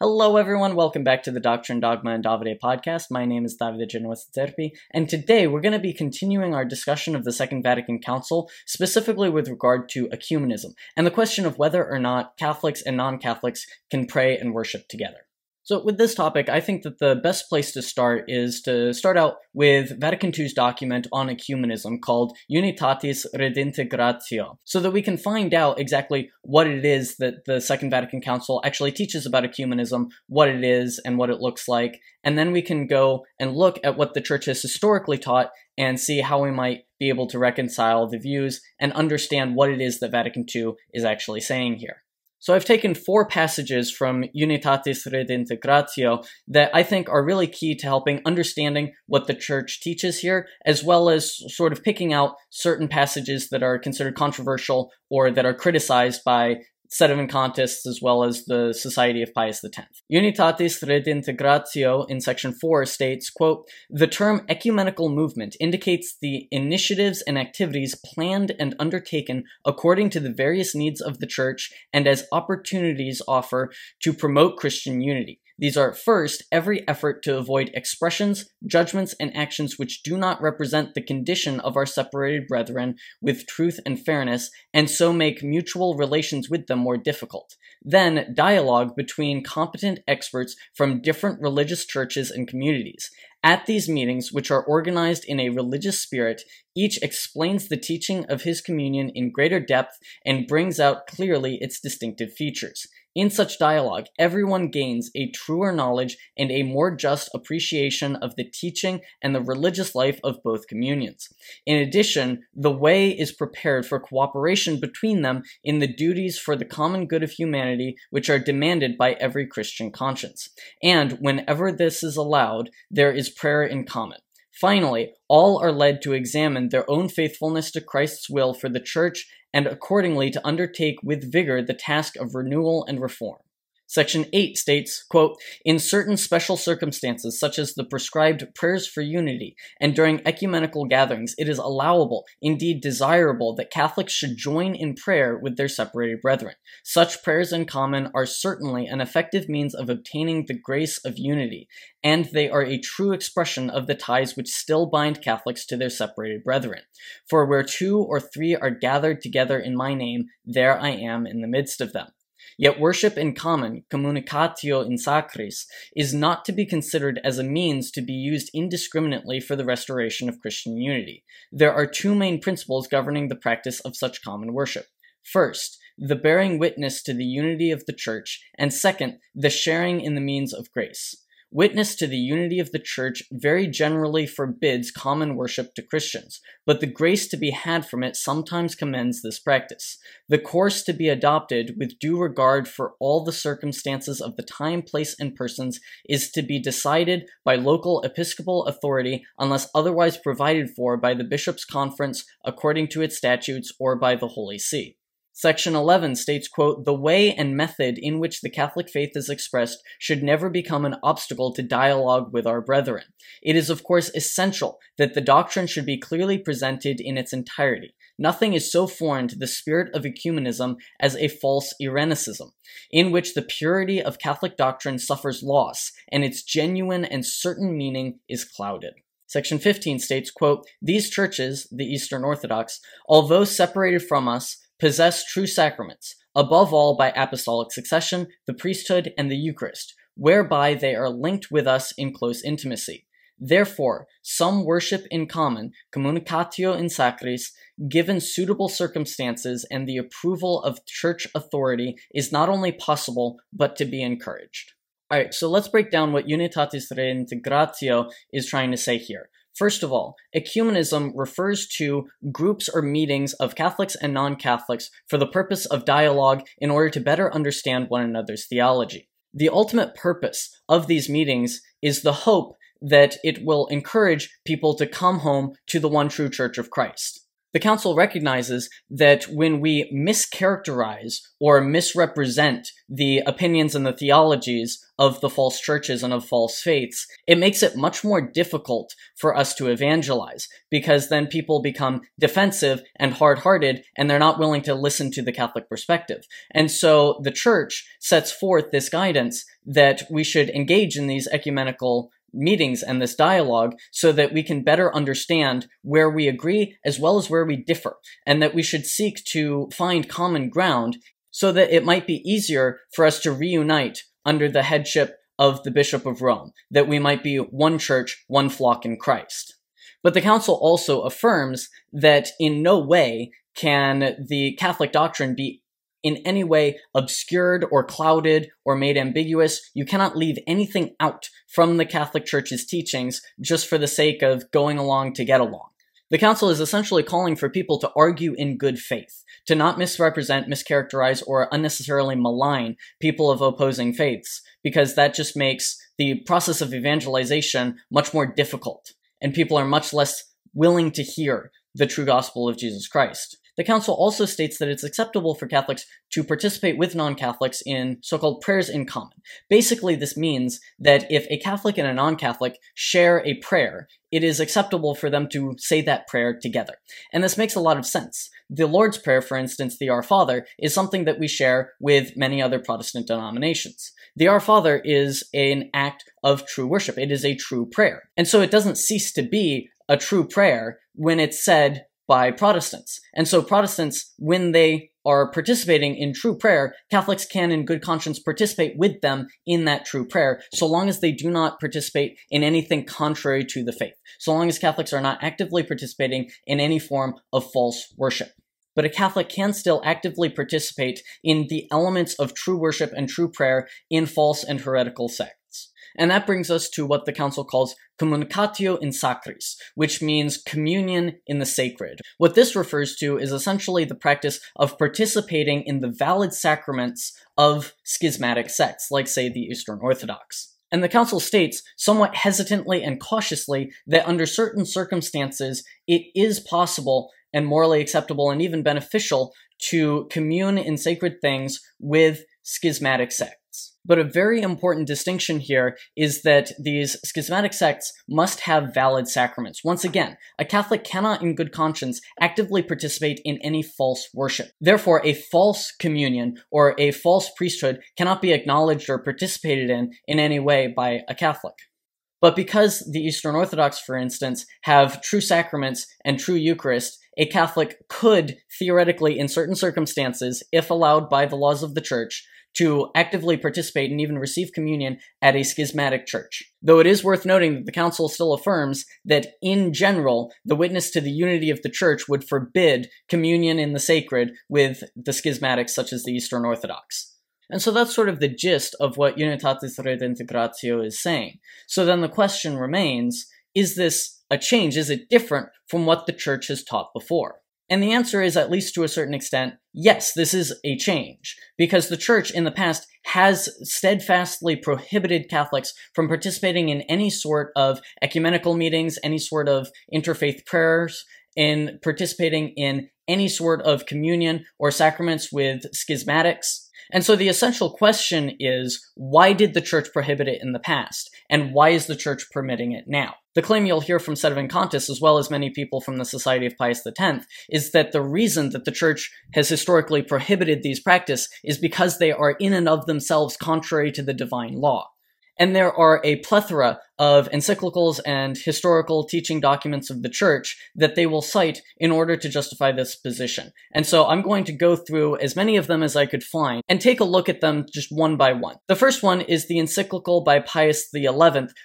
Hello, everyone. Welcome back to the Doctrine, Dogma, and Davide podcast. My name is Davide Zerpi, and today we're going to be continuing our discussion of the Second Vatican Council, specifically with regard to ecumenism and the question of whether or not Catholics and non Catholics can pray and worship together. So, with this topic, I think that the best place to start is to start out with Vatican II's document on ecumenism called Unitatis Redintegratio, so that we can find out exactly what it is that the Second Vatican Council actually teaches about ecumenism, what it is, and what it looks like, and then we can go and look at what the Church has historically taught and see how we might be able to reconcile the views and understand what it is that Vatican II is actually saying here. So I've taken four passages from Unitatis Redintegratio that I think are really key to helping understanding what the church teaches here, as well as sort of picking out certain passages that are considered controversial or that are criticized by Sedevacantists as well as the Society of Pius X. Unitatis Redintegratio in section 4 states, quote, The term ecumenical movement indicates the initiatives and activities planned and undertaken according to the various needs of the church and as opportunities offer to promote Christian unity. These are first, every effort to avoid expressions, judgments, and actions which do not represent the condition of our separated brethren with truth and fairness, and so make mutual relations with them more difficult. Then, dialogue between competent experts from different religious churches and communities. At these meetings, which are organized in a religious spirit, each explains the teaching of his communion in greater depth and brings out clearly its distinctive features. In such dialogue, everyone gains a truer knowledge and a more just appreciation of the teaching and the religious life of both communions. In addition, the way is prepared for cooperation between them in the duties for the common good of humanity which are demanded by every Christian conscience. And whenever this is allowed, there is prayer in common. Finally, all are led to examine their own faithfulness to Christ's will for the Church and accordingly to undertake with vigor the task of renewal and reform. Section 8 states, quote, In certain special circumstances, such as the prescribed prayers for unity, and during ecumenical gatherings, it is allowable, indeed desirable, that Catholics should join in prayer with their separated brethren. Such prayers in common are certainly an effective means of obtaining the grace of unity, and they are a true expression of the ties which still bind Catholics to their separated brethren. For where two or three are gathered together in my name, there I am in the midst of them. Yet worship in common, communicatio in sacris, is not to be considered as a means to be used indiscriminately for the restoration of Christian unity. There are two main principles governing the practice of such common worship. First, the bearing witness to the unity of the Church, and second, the sharing in the means of grace. Witness to the unity of the Church very generally forbids common worship to Christians, but the grace to be had from it sometimes commends this practice. The course to be adopted, with due regard for all the circumstances of the time, place, and persons, is to be decided by local episcopal authority unless otherwise provided for by the Bishops' Conference according to its statutes or by the Holy See. Section 11 states, quote, the way and method in which the Catholic faith is expressed should never become an obstacle to dialogue with our brethren. It is, of course, essential that the doctrine should be clearly presented in its entirety. Nothing is so foreign to the spirit of ecumenism as a false Irenicism, in which the purity of Catholic doctrine suffers loss, and its genuine and certain meaning is clouded. Section 15 states, quote, These churches, the Eastern Orthodox, although separated from us, possess true sacraments, above all by apostolic succession, the priesthood, and the Eucharist, whereby they are linked with us in close intimacy. Therefore, some worship in common, communicatio in sacris, given suitable circumstances and the approval of church authority, is not only possible, but to be encouraged. Alright, so let's break down what Unitatis Redintegratio is trying to say here. First of all, ecumenism refers to groups or meetings of Catholics and non Catholics for the purpose of dialogue in order to better understand one another's theology. The ultimate purpose of these meetings is the hope that it will encourage people to come home to the one true Church of Christ. The Council recognizes that when we mischaracterize or misrepresent the opinions and the theologies of the false churches and of false faiths, it makes it much more difficult for us to evangelize because then people become defensive and hard hearted and they're not willing to listen to the Catholic perspective. And so the church sets forth this guidance that we should engage in these ecumenical meetings and this dialogue so that we can better understand where we agree as well as where we differ, and that we should seek to find common ground so that it might be easier for us to reunite under the headship of the Bishop of Rome, that we might be one church, one flock in Christ. But the Council also affirms that in no way can the Catholic doctrine be in any way obscured or clouded or made ambiguous. You cannot leave anything out from the Catholic Church's teachings just for the sake of going along to get along. The Council is essentially calling for people to argue in good faith, to not misrepresent, mischaracterize, or unnecessarily malign people of opposing faiths, because that just makes the process of evangelization much more difficult, and people are much less willing to hear the true gospel of Jesus Christ. The Council also states that it's acceptable for Catholics to participate with non Catholics in so called prayers in common. Basically, this means that if a Catholic and a non Catholic share a prayer, it is acceptable for them to say that prayer together. And this makes a lot of sense. The Lord's Prayer, for instance, the Our Father, is something that we share with many other Protestant denominations. The Our Father is an act of true worship. It is a true prayer. And so it doesn't cease to be a true prayer when it's said by Protestants. And so Protestants, when they are participating in true prayer, Catholics can in good conscience participate with them in that true prayer, so long as they do not participate in anything contrary to the faith, so long as Catholics are not actively participating in any form of false worship. But a Catholic can still actively participate in the elements of true worship and true prayer in false and heretical sects. And that brings us to what the council calls communicatio in sacris, which means communion in the sacred. What this refers to is essentially the practice of participating in the valid sacraments of schismatic sects, like, say, the Eastern Orthodox. And the Council states, somewhat hesitantly and cautiously, that under certain circumstances, it is possible and morally acceptable and even beneficial to commune in sacred things with schismatic sects. But a very important distinction here is that these schismatic sects must have valid sacraments. Once again, a Catholic cannot, in good conscience, actively participate in any false worship. Therefore, a false communion or a false priesthood cannot be acknowledged or participated in in any way by a Catholic. But because the Eastern Orthodox, for instance, have true sacraments and true Eucharist, a Catholic could theoretically, in certain circumstances, if allowed by the laws of the Church, to actively participate and even receive communion at a schismatic church. Though it is worth noting that the Council still affirms that, in general, the witness to the unity of the Church would forbid communion in the sacred with the schismatics such as the Eastern Orthodox. And so that's sort of the gist of what Unitatis Redintegratio is saying. So then the question remains is this a change? Is it different from what the Church has taught before? And the answer is, at least to a certain extent, yes, this is a change. Because the church in the past has steadfastly prohibited Catholics from participating in any sort of ecumenical meetings, any sort of interfaith prayers, in participating in any sort of communion or sacraments with schismatics. And so the essential question is why did the church prohibit it in the past? And why is the church permitting it now? The claim you'll hear from Sedevacantists, as well as many people from the Society of Pius X, is that the reason that the Church has historically prohibited these practices is because they are in and of themselves contrary to the divine law. And there are a plethora of encyclicals and historical teaching documents of the church that they will cite in order to justify this position. And so I'm going to go through as many of them as I could find and take a look at them just one by one. The first one is the encyclical by Pius XI,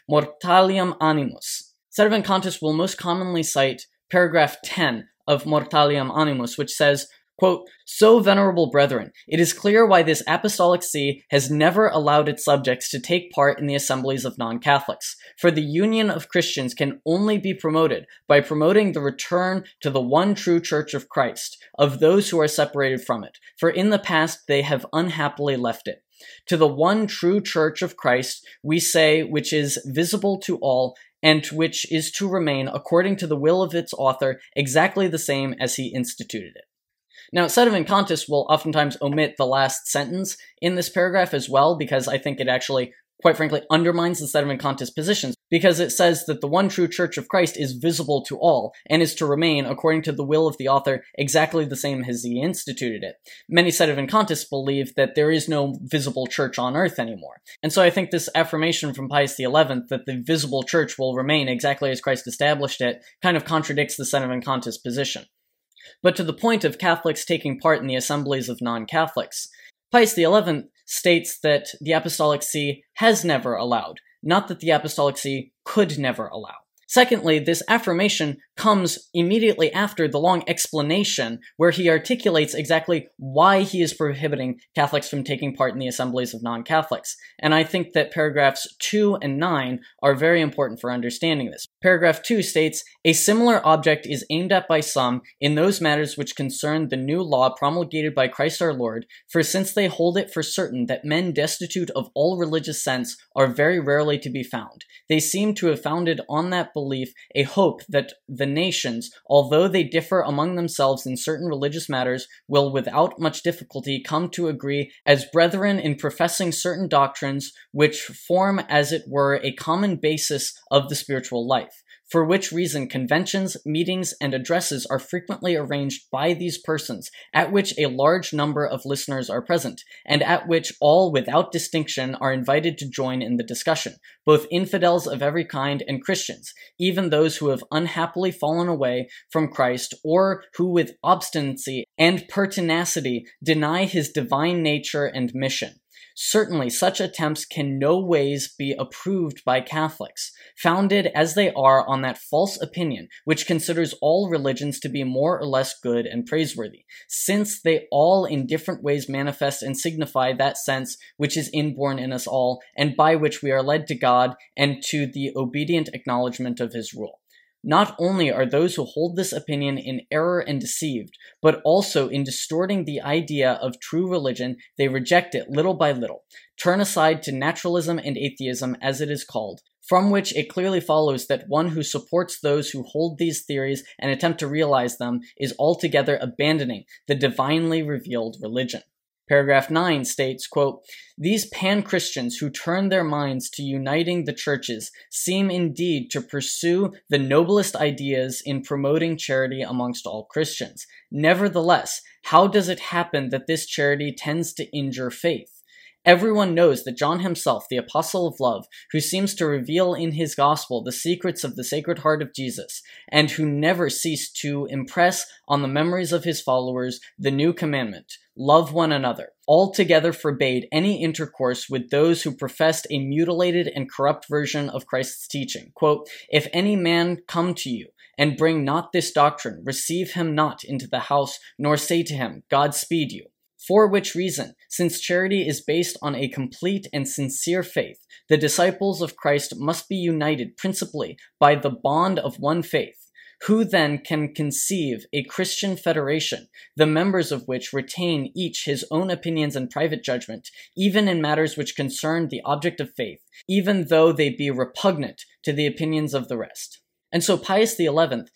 Mortalium Animos. Sedevacantists will most commonly cite paragraph 10 of Mortalium Animos, which says, Quote, so venerable brethren, it is clear why this apostolic see has never allowed its subjects to take part in the assemblies of non-Catholics. For the union of Christians can only be promoted by promoting the return to the one true church of Christ, of those who are separated from it. For in the past they have unhappily left it. To the one true church of Christ, we say, which is visible to all, and which is to remain, according to the will of its author, exactly the same as he instituted it. Now, Sedevacantists will oftentimes omit the last sentence in this paragraph as well, because I think it actually quite frankly, undermines the sedevacantist positions because it says that the one true church of Christ is visible to all and is to remain, according to the will of the author, exactly the same as he instituted it. Many sedevacantists believe that there is no visible church on earth anymore. And so I think this affirmation from Pius XI that the visible church will remain exactly as Christ established it kind of contradicts the sedevacantist position. But to the point of Catholics taking part in the assemblies of non Catholics, Pius XI states that the Apostolic See has never allowed, not that the Apostolic See could never allow. Secondly, this affirmation comes immediately after the long explanation where he articulates exactly why he is prohibiting Catholics from taking part in the assemblies of non Catholics. And I think that paragraphs 2 and 9 are very important for understanding this. Paragraph 2 states A similar object is aimed at by some in those matters which concern the new law promulgated by Christ our Lord, for since they hold it for certain that men destitute of all religious sense are very rarely to be found, they seem to have founded on that belief a hope that the nations, although they differ among themselves in certain religious matters, will without much difficulty come to agree as brethren in professing certain doctrines which form, as it were, a common basis of the spiritual life for which reason conventions, meetings, and addresses are frequently arranged by these persons, at which a large number of listeners are present, and at which all without distinction are invited to join in the discussion, both infidels of every kind and Christians, even those who have unhappily fallen away from Christ, or who with obstinacy and pertinacity deny his divine nature and mission. Certainly, such attempts can no ways be approved by Catholics, founded as they are on that false opinion which considers all religions to be more or less good and praiseworthy, since they all in different ways manifest and signify that sense which is inborn in us all, and by which we are led to God and to the obedient acknowledgement of his rule. Not only are those who hold this opinion in error and deceived, but also in distorting the idea of true religion, they reject it little by little, turn aside to naturalism and atheism, as it is called, from which it clearly follows that one who supports those who hold these theories and attempt to realize them is altogether abandoning the divinely revealed religion. Paragraph 9 states, quote, These pan-Christians who turn their minds to uniting the churches seem indeed to pursue the noblest ideas in promoting charity amongst all Christians. Nevertheless, how does it happen that this charity tends to injure faith? Everyone knows that John himself, the apostle of love, who seems to reveal in his gospel the secrets of the Sacred Heart of Jesus, and who never ceased to impress on the memories of his followers the new commandment, love one another, altogether forbade any intercourse with those who professed a mutilated and corrupt version of Christ's teaching. Quote, if any man come to you, and bring not this doctrine, receive him not into the house, nor say to him, God speed you. For which reason, since charity is based on a complete and sincere faith, the disciples of Christ must be united principally by the bond of one faith. Who then can conceive a Christian federation, the members of which retain each his own opinions and private judgment, even in matters which concern the object of faith, even though they be repugnant to the opinions of the rest? And so Pius XI,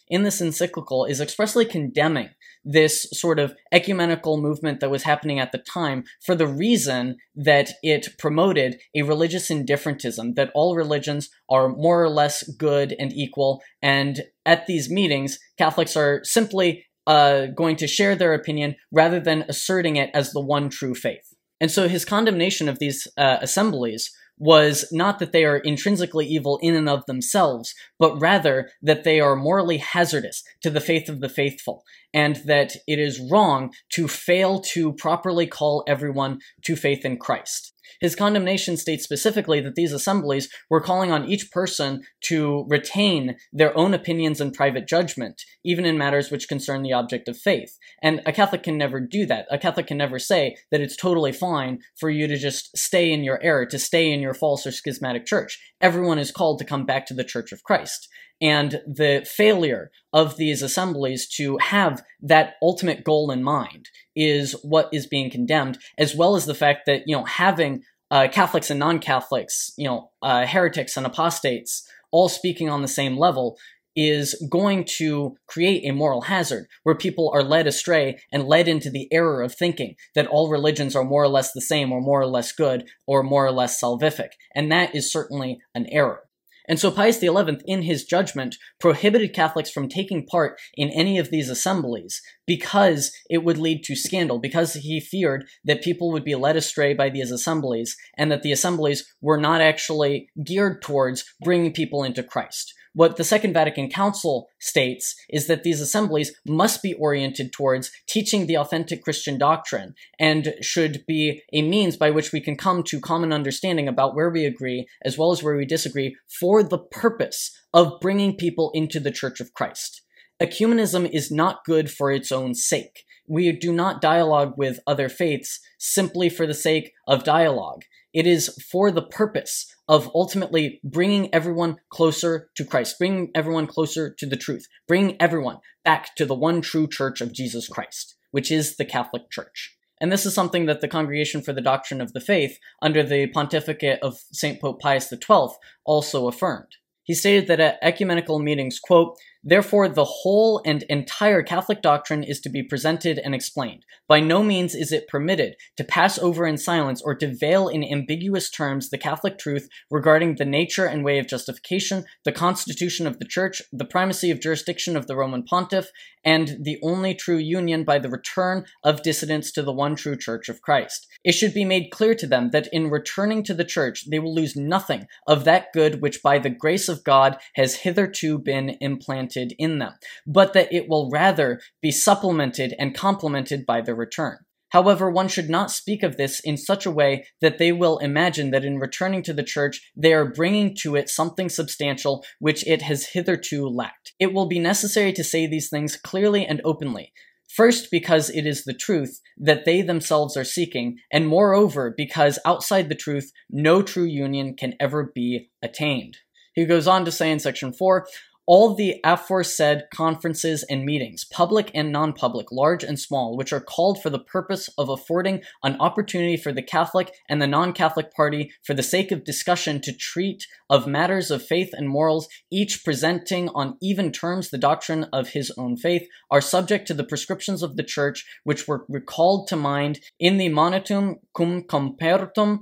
in this encyclical, is expressly condemning this sort of ecumenical movement that was happening at the time for the reason that it promoted a religious indifferentism, that all religions are more or less good and equal, and at these meetings, Catholics are simply uh, going to share their opinion rather than asserting it as the one true faith. And so his condemnation of these uh, assemblies was not that they are intrinsically evil in and of themselves, but rather that they are morally hazardous to the faith of the faithful, and that it is wrong to fail to properly call everyone to faith in Christ. His condemnation states specifically that these assemblies were calling on each person to retain their own opinions and private judgment, even in matters which concern the object of faith. And a Catholic can never do that. A Catholic can never say that it's totally fine for you to just stay in your error, to stay in your false or schismatic church. Everyone is called to come back to the Church of Christ. And the failure of these assemblies to have that ultimate goal in mind is what is being condemned, as well as the fact that, you know, having uh, Catholics and non Catholics, you know, uh, heretics and apostates all speaking on the same level is going to create a moral hazard where people are led astray and led into the error of thinking that all religions are more or less the same or more or less good or more or less salvific. And that is certainly an error. And so Pius XI, in his judgment, prohibited Catholics from taking part in any of these assemblies because it would lead to scandal, because he feared that people would be led astray by these assemblies, and that the assemblies were not actually geared towards bringing people into Christ. What the Second Vatican Council states is that these assemblies must be oriented towards teaching the authentic Christian doctrine and should be a means by which we can come to common understanding about where we agree as well as where we disagree for the purpose of bringing people into the Church of Christ. Ecumenism is not good for its own sake. We do not dialogue with other faiths simply for the sake of dialogue. It is for the purpose of ultimately bringing everyone closer to Christ, bringing everyone closer to the truth, bringing everyone back to the one true church of Jesus Christ, which is the Catholic Church. And this is something that the Congregation for the Doctrine of the Faith, under the pontificate of St. Pope Pius XII, also affirmed. He stated that at ecumenical meetings, quote, Therefore, the whole and entire Catholic doctrine is to be presented and explained. By no means is it permitted to pass over in silence or to veil in ambiguous terms the Catholic truth regarding the nature and way of justification, the constitution of the Church, the primacy of jurisdiction of the Roman Pontiff, and the only true union by the return of dissidents to the one true Church of Christ. It should be made clear to them that in returning to the Church, they will lose nothing of that good which by the grace of God has hitherto been implanted in them, but that it will rather be supplemented and complemented by the return. However, one should not speak of this in such a way that they will imagine that in returning to the church, they are bringing to it something substantial which it has hitherto lacked. It will be necessary to say these things clearly and openly. First, because it is the truth that they themselves are seeking, and moreover, because outside the truth, no true union can ever be attained. He goes on to say in section 4 all the aforesaid conferences and meetings, public and non public, large and small, which are called for the purpose of affording an opportunity for the Catholic and the non Catholic party for the sake of discussion to treat of matters of faith and morals, each presenting on even terms the doctrine of his own faith, are subject to the prescriptions of the Church, which were recalled to mind in the Monumentum cum compertum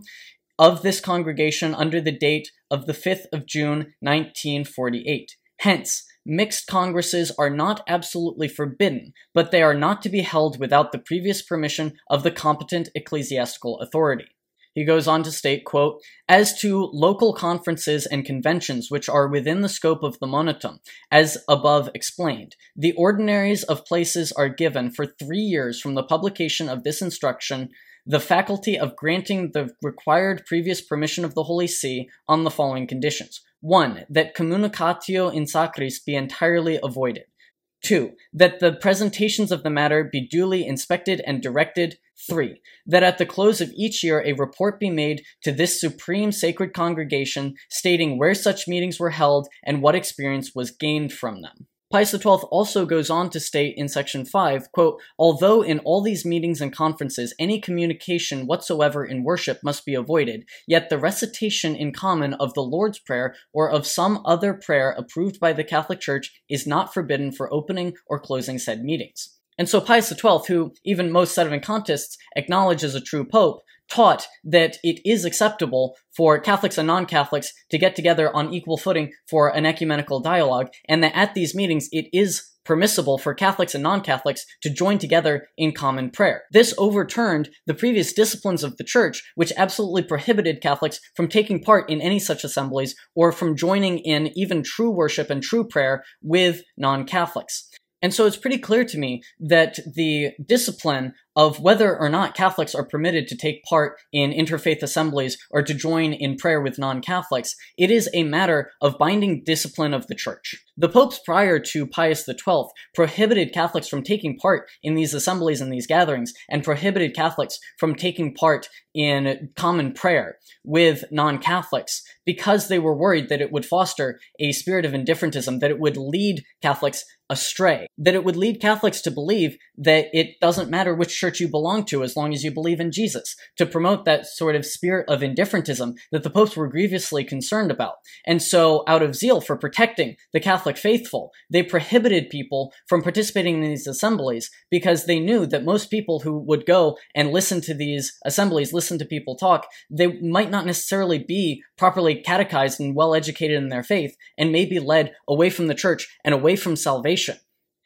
of this congregation under the date of the 5th of June, 1948. Hence, mixed congresses are not absolutely forbidden, but they are not to be held without the previous permission of the competent ecclesiastical authority. He goes on to state, quote, As to local conferences and conventions which are within the scope of the monumentum, as above explained, the ordinaries of places are given for three years from the publication of this instruction the faculty of granting the required previous permission of the Holy See on the following conditions. 1. That communicatio in sacris be entirely avoided. 2. That the presentations of the matter be duly inspected and directed. 3. That at the close of each year a report be made to this supreme sacred congregation stating where such meetings were held and what experience was gained from them. Pius XII also goes on to state in section 5, quote, although in all these meetings and conferences any communication whatsoever in worship must be avoided, yet the recitation in common of the Lord's Prayer or of some other prayer approved by the Catholic Church is not forbidden for opening or closing said meetings. And so Pius XII, who even most sedevacantists acknowledge as a true pope, taught that it is acceptable for Catholics and non Catholics to get together on equal footing for an ecumenical dialogue, and that at these meetings it is permissible for Catholics and non Catholics to join together in common prayer. This overturned the previous disciplines of the Church, which absolutely prohibited Catholics from taking part in any such assemblies or from joining in even true worship and true prayer with non Catholics. And so it's pretty clear to me that the discipline of whether or not Catholics are permitted to take part in interfaith assemblies or to join in prayer with non Catholics, it is a matter of binding discipline of the Church. The popes prior to Pius XII prohibited Catholics from taking part in these assemblies and these gatherings, and prohibited Catholics from taking part in common prayer with non Catholics because they were worried that it would foster a spirit of indifferentism, that it would lead Catholics astray, that it would lead Catholics to believe that it doesn't matter which church church you belong to as long as you believe in Jesus, to promote that sort of spirit of indifferentism that the popes were grievously concerned about. And so, out of zeal for protecting the Catholic faithful, they prohibited people from participating in these assemblies because they knew that most people who would go and listen to these assemblies, listen to people talk, they might not necessarily be properly catechized and well educated in their faith and may be led away from the church and away from salvation.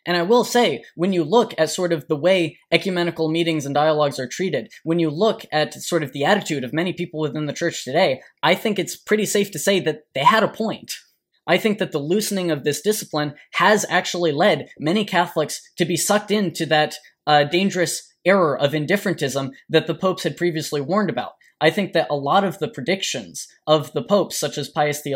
And I will say, when you look at sort of the way ecumenical meetings and dialogues are treated, when you look at sort of the attitude of many people within the church today, I think it's pretty safe to say that they had a point. I think that the loosening of this discipline has actually led many Catholics to be sucked into that uh, dangerous error of indifferentism that the popes had previously warned about. I think that a lot of the predictions of the popes, such as Pius XI,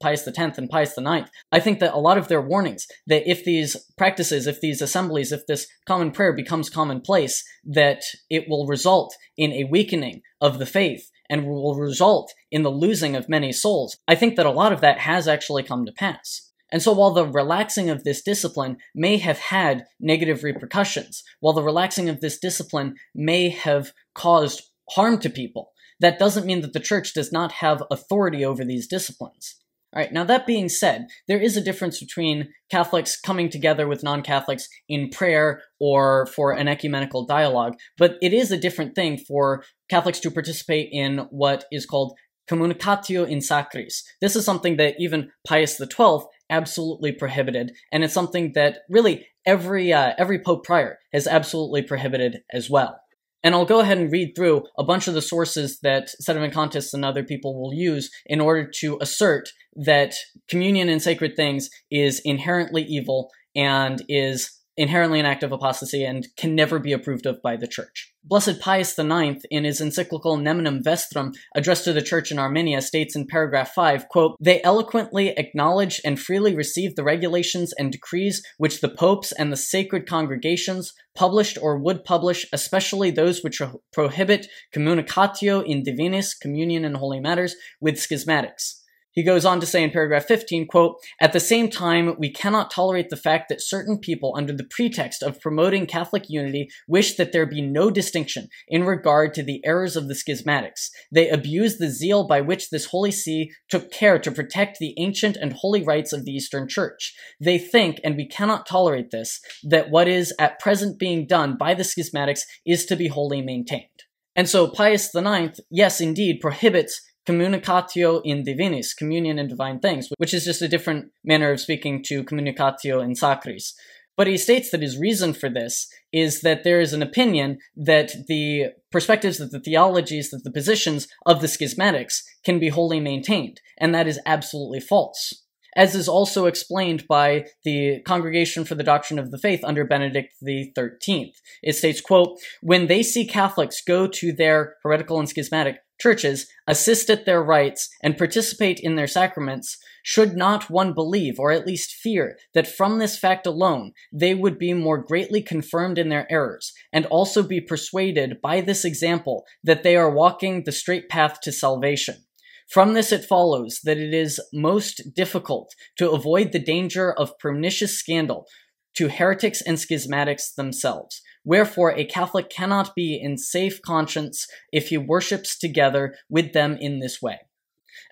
Pius X, and Pius IX, I think that a lot of their warnings that if these practices, if these assemblies, if this common prayer becomes commonplace, that it will result in a weakening of the faith and will result in the losing of many souls. I think that a lot of that has actually come to pass. And so while the relaxing of this discipline may have had negative repercussions, while the relaxing of this discipline may have caused harm to people, that doesn't mean that the church does not have authority over these disciplines. All right, now that being said, there is a difference between Catholics coming together with non Catholics in prayer or for an ecumenical dialogue, but it is a different thing for Catholics to participate in what is called communicatio in sacris. This is something that even Pius XII absolutely prohibited, and it's something that really every uh, every pope prior has absolutely prohibited as well. And I'll go ahead and read through a bunch of the sources that Sedevacantists and other people will use in order to assert that communion in sacred things is inherently evil and is inherently an act of apostasy and can never be approved of by the Church. Blessed Pius IX, in his encyclical Neminem Vestrum, addressed to the Church in Armenia, states in paragraph 5, quote, They eloquently acknowledge and freely receive the regulations and decrees which the popes and the sacred congregations published or would publish, especially those which prohibit communicatio in divinis, communion in holy matters, with schismatics. He goes on to say in paragraph 15, quote, At the same time, we cannot tolerate the fact that certain people, under the pretext of promoting Catholic unity, wish that there be no distinction in regard to the errors of the schismatics. They abuse the zeal by which this Holy See took care to protect the ancient and holy rites of the Eastern Church. They think, and we cannot tolerate this, that what is at present being done by the schismatics is to be wholly maintained. And so Pius IX, yes, indeed, prohibits communicatio in divinis, communion in divine things, which is just a different manner of speaking to communicatio in sacris. But he states that his reason for this is that there is an opinion that the perspectives, that the theologies, that the positions of the schismatics can be wholly maintained, and that is absolutely false as is also explained by the Congregation for the Doctrine of the Faith under Benedict XIII. It states, quote, When they see Catholics go to their heretical and schismatic churches, assist at their rites, and participate in their sacraments, should not one believe, or at least fear, that from this fact alone they would be more greatly confirmed in their errors, and also be persuaded by this example that they are walking the straight path to salvation? From this it follows that it is most difficult to avoid the danger of pernicious scandal to heretics and schismatics themselves. Wherefore, a Catholic cannot be in safe conscience if he worships together with them in this way.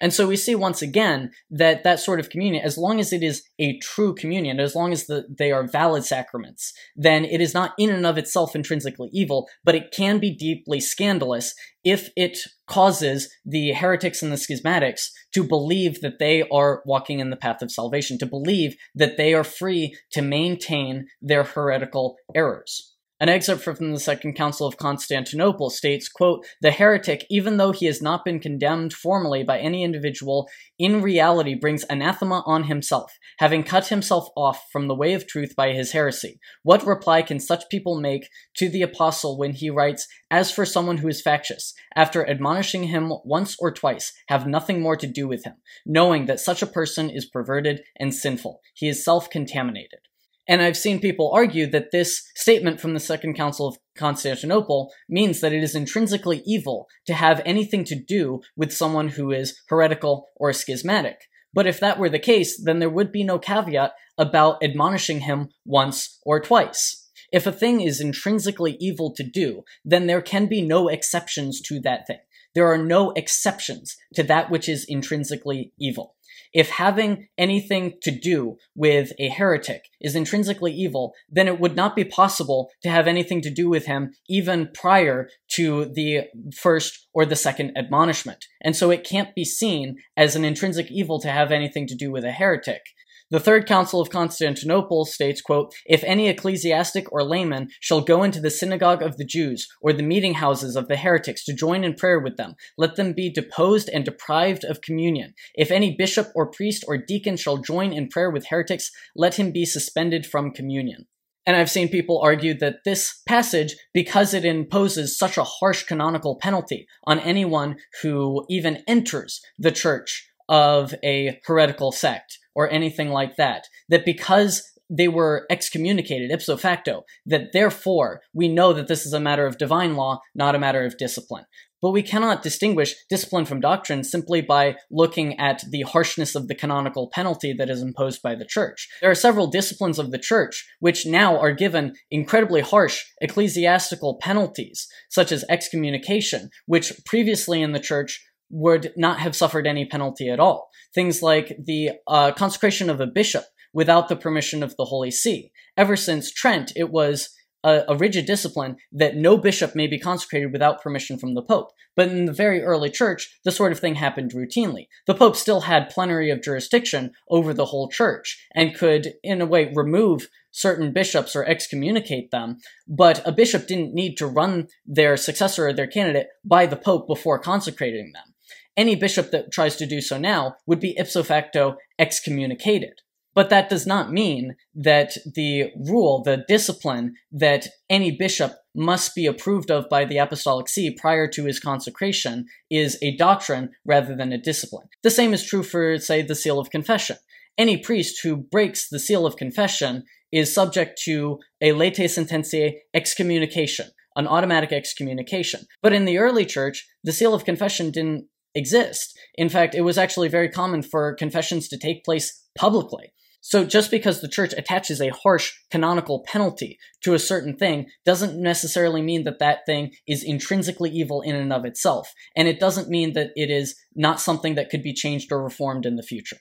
And so we see once again that that sort of communion, as long as it is a true communion, as long as the, they are valid sacraments, then it is not in and of itself intrinsically evil, but it can be deeply scandalous if it causes the heretics and the schismatics to believe that they are walking in the path of salvation, to believe that they are free to maintain their heretical errors. An excerpt from the Second Council of Constantinople states, quote, The heretic, even though he has not been condemned formally by any individual, in reality brings anathema on himself, having cut himself off from the way of truth by his heresy. What reply can such people make to the apostle when he writes, As for someone who is factious, after admonishing him once or twice, have nothing more to do with him, knowing that such a person is perverted and sinful. He is self-contaminated. And I've seen people argue that this statement from the Second Council of Constantinople means that it is intrinsically evil to have anything to do with someone who is heretical or schismatic. But if that were the case, then there would be no caveat about admonishing him once or twice. If a thing is intrinsically evil to do, then there can be no exceptions to that thing. There are no exceptions to that which is intrinsically evil. If having anything to do with a heretic is intrinsically evil, then it would not be possible to have anything to do with him even prior to the first or the second admonishment. And so it can't be seen as an intrinsic evil to have anything to do with a heretic. The Third Council of Constantinople states, quote, If any ecclesiastic or layman shall go into the synagogue of the Jews or the meeting houses of the heretics to join in prayer with them, let them be deposed and deprived of communion. If any bishop or priest or deacon shall join in prayer with heretics, let him be suspended from communion. And I've seen people argue that this passage, because it imposes such a harsh canonical penalty on anyone who even enters the church of a heretical sect, or anything like that. That because they were excommunicated ipso facto, that therefore we know that this is a matter of divine law, not a matter of discipline. But we cannot distinguish discipline from doctrine simply by looking at the harshness of the canonical penalty that is imposed by the church. There are several disciplines of the church which now are given incredibly harsh ecclesiastical penalties, such as excommunication, which previously in the church would not have suffered any penalty at all. Things like the uh, consecration of a bishop without the permission of the Holy See. Ever since Trent, it was a, a, rigid discipline that no bishop may be consecrated without permission from the Pope. But in the very early church, the sort of thing happened routinely. The Pope still had plenary of jurisdiction over the whole church and could, in a way, remove certain bishops or excommunicate them, but a bishop didn't need to run their successor or their candidate by the Pope before consecrating them any bishop that tries to do so now would be ipso facto excommunicated. But that does not mean that the rule, the discipline that any bishop must be approved of by the Apostolic See prior to his consecration is a doctrine rather than a discipline. The same is true for, say, the seal of confession. Any priest who breaks the seal of confession is subject to a latae sententiae excommunication, an automatic excommunication. But in the early church, the seal of confession didn't exist. In fact, it was actually very common for confessions to take place publicly. So just because the church attaches a harsh canonical penalty to a certain thing doesn't necessarily mean that that thing is intrinsically evil in and of itself. And it doesn't mean that it is not something that could be changed or reformed in the future.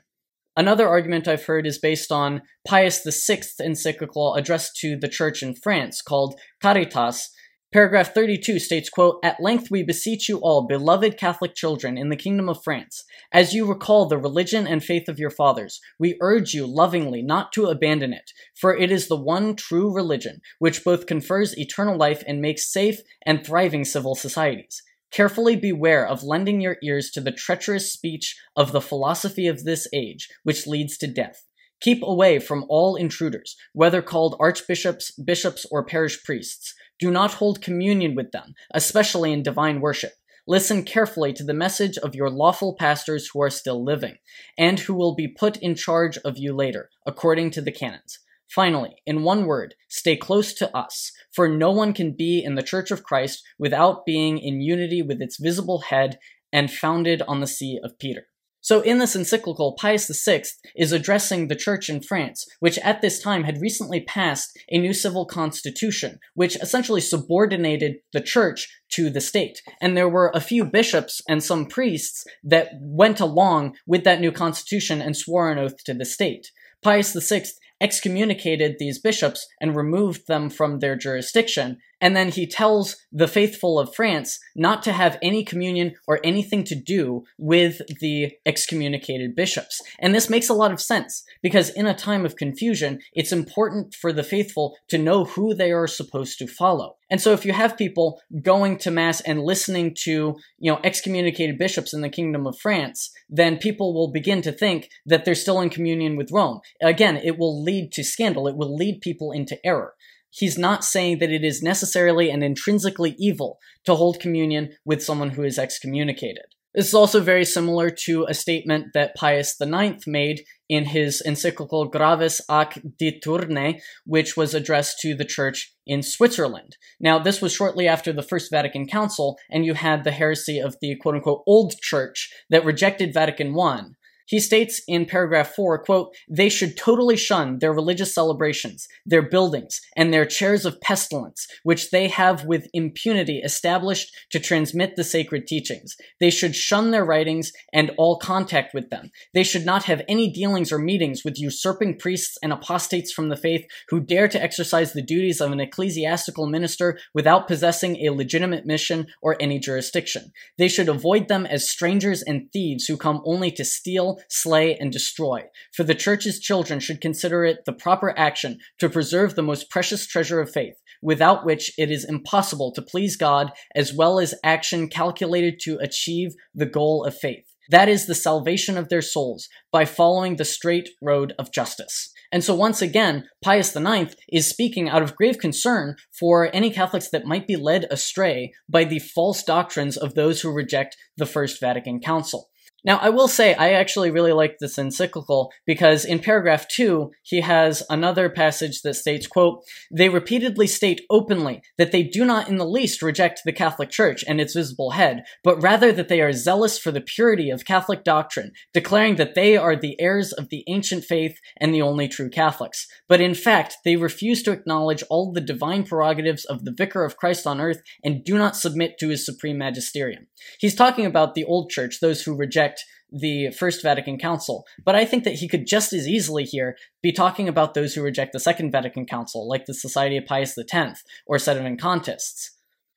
Another argument I've heard is based on Pius VI encyclical addressed to the church in France called Caritas, Paragraph 32 states, quote, At length we beseech you all, beloved Catholic children in the kingdom of France, as you recall the religion and faith of your fathers, we urge you lovingly not to abandon it, for it is the one true religion, which both confers eternal life and makes safe and thriving civil societies. Carefully beware of lending your ears to the treacherous speech of the philosophy of this age, which leads to death. Keep away from all intruders, whether called archbishops, bishops, or parish priests do not hold communion with them, especially in divine worship. Listen carefully to the message of your lawful pastors who are still living, and who will be put in charge of you later, according to the canons. Finally, in one word, stay close to us, for no one can be in the Church of Christ without being in unity with its visible head and founded on the See of Peter. So, in this encyclical, Pius VI is addressing the church in France, which at this time had recently passed a new civil constitution, which essentially subordinated the church to the state. And there were a few bishops and some priests that went along with that new constitution and swore an oath to the state. Pius VI excommunicated these bishops and removed them from their jurisdiction. And then he tells the faithful of France not to have any communion or anything to do with the excommunicated bishops. And this makes a lot of sense because in a time of confusion, it's important for the faithful to know who they are supposed to follow. And so if you have people going to mass and listening to, you know, excommunicated bishops in the kingdom of France, then people will begin to think that they're still in communion with Rome. Again, it will lead to scandal. It will lead people into error. He's not saying that it is necessarily and intrinsically evil to hold communion with someone who is excommunicated. This is also very similar to a statement that Pius IX made in his encyclical Graves ac Diuturnae, which was addressed to the church in Switzerland. Now, this was shortly after the First Vatican Council, and you had the heresy of the quote unquote old church that rejected Vatican I He states in paragraph 4, quote, they should totally shun their religious celebrations, their buildings, and their chairs of pestilence, which they have with impunity established to transmit the sacred teachings. They should shun their writings and all contact with them. They should not have any dealings or meetings with usurping priests and apostates from the faith who dare to exercise the duties of an ecclesiastical minister without possessing a legitimate mission or any jurisdiction. They should avoid them as strangers and thieves who come only to steal, slay, and destroy. For the church's children should consider it the proper action to preserve the most precious treasure of faith, without which it is impossible to please God, as well as action calculated to achieve the goal of faith. That is the salvation of their souls by following the straight road of justice. And so once again, Pius IX is speaking out of grave concern for any Catholics that might be led astray by the false doctrines of those who reject the First Vatican Council. Now, I will say I actually really like this encyclical because in paragraph 2, he has another passage that states, quote, They repeatedly state openly that they do not in the least reject the Catholic Church and its visible head, but rather that they are zealous for the purity of Catholic doctrine, declaring that they are the heirs of the ancient faith and the only true Catholics. But in fact, they refuse to acknowledge all the divine prerogatives of the Vicar of Christ on earth and do not submit to his supreme magisterium. He's talking about the old church, those who reject the First Vatican Council, but I think that he could just as easily here be talking about those who reject the Second Vatican Council, like the Society of Pius X or Sedevacantists.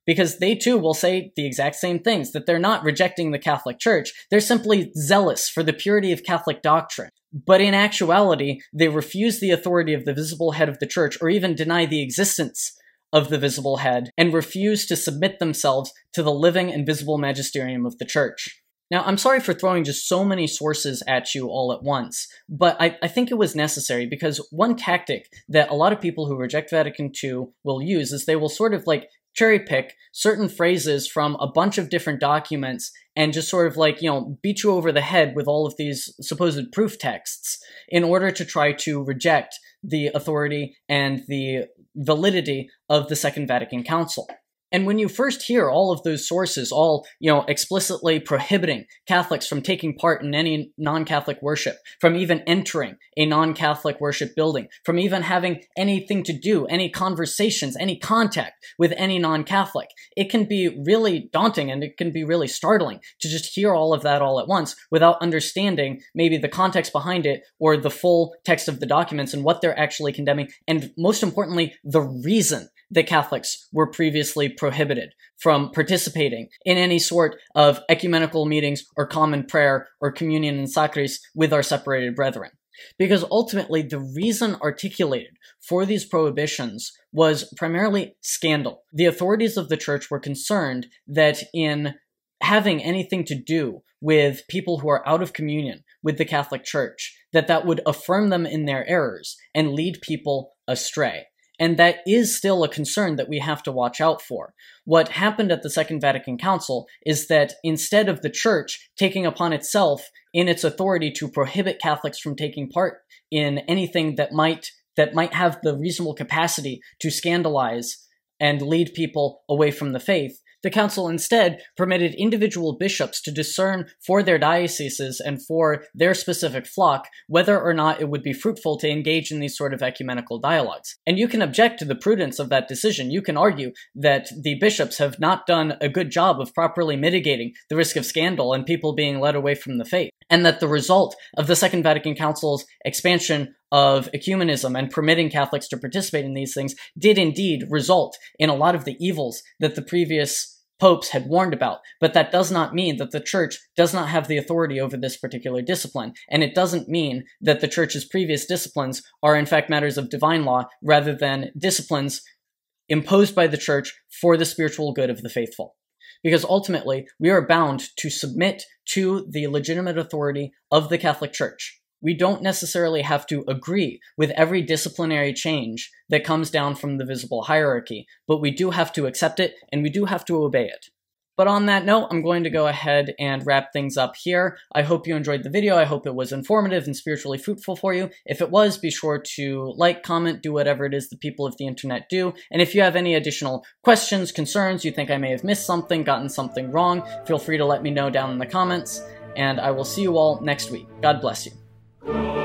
Because they too will say the exact same things, that they're not rejecting the Catholic Church, they're simply zealous for the purity of Catholic doctrine. But in actuality, they refuse the authority of the visible head of the Church, or even deny the existence of the visible head, and refuse to submit themselves to the living and visible magisterium of the Church. Now, I'm sorry for throwing just so many sources at you all at once, but I, I, think it was necessary because one tactic that a lot of people who reject Vatican II will use is they will sort of like cherry pick certain phrases from a bunch of different documents and just sort of like, you know, beat you over the head with all of these supposed proof texts in order to try to reject the authority and the validity of the Second Vatican Council. And when you first hear all of those sources, all, you know, explicitly prohibiting Catholics from taking part in any non-Catholic worship, from even entering a non-Catholic worship building, from even having anything to do, any conversations, any contact with any non-Catholic, it can be really daunting and it can be really startling to just hear all of that all at once without understanding maybe the context behind it or the full text of the documents and what they're actually condemning, and most importantly, the reason that Catholics were previously prohibited from participating in any sort of ecumenical meetings or common prayer or communion in sacris with our separated brethren. Because ultimately, the reason articulated for these prohibitions was primarily scandal. The authorities of the church were concerned that in having anything to do with people who are out of communion with the Catholic Church, that that would affirm them in their errors and lead people astray. And that is still a concern that we have to watch out for. What happened at the Second Vatican Council is that instead of the Church taking upon itself in its authority to prohibit Catholics from taking part in anything that might that might have the reasonable capacity to scandalize and lead people away from the faith, the council instead permitted individual bishops to discern for their dioceses and for their specific flock whether or not it would be fruitful to engage in these sort of ecumenical dialogues. And you can object to the prudence of that decision. You can argue that the bishops have not done a good job of properly mitigating the risk of scandal and people being led away from the faith, and that the result of the Second Vatican Council's expansion of ecumenism and permitting Catholics to participate in these things did indeed result in a lot of the evils that the previous popes had warned about. But that does not mean that the church does not have the authority over this particular discipline. And it doesn't mean that the church's previous disciplines are in fact matters of divine law rather than disciplines imposed by the church for the spiritual good of the faithful. Because ultimately, we are bound to submit to the legitimate authority of the Catholic Church we don't necessarily have to agree with every disciplinary change that comes down from the visible hierarchy, but we do have to accept it and we do have to obey it. But on that note, I'm going to go ahead and wrap things up here. I hope you enjoyed the video. I hope it was informative and spiritually fruitful for you. If it was, be sure to like, comment, do whatever it is the people of the internet do. And if you have any additional questions, concerns, you think I may have missed something, gotten something wrong, feel free to let me know down in the comments. and I will see you all next week. God bless you. Go.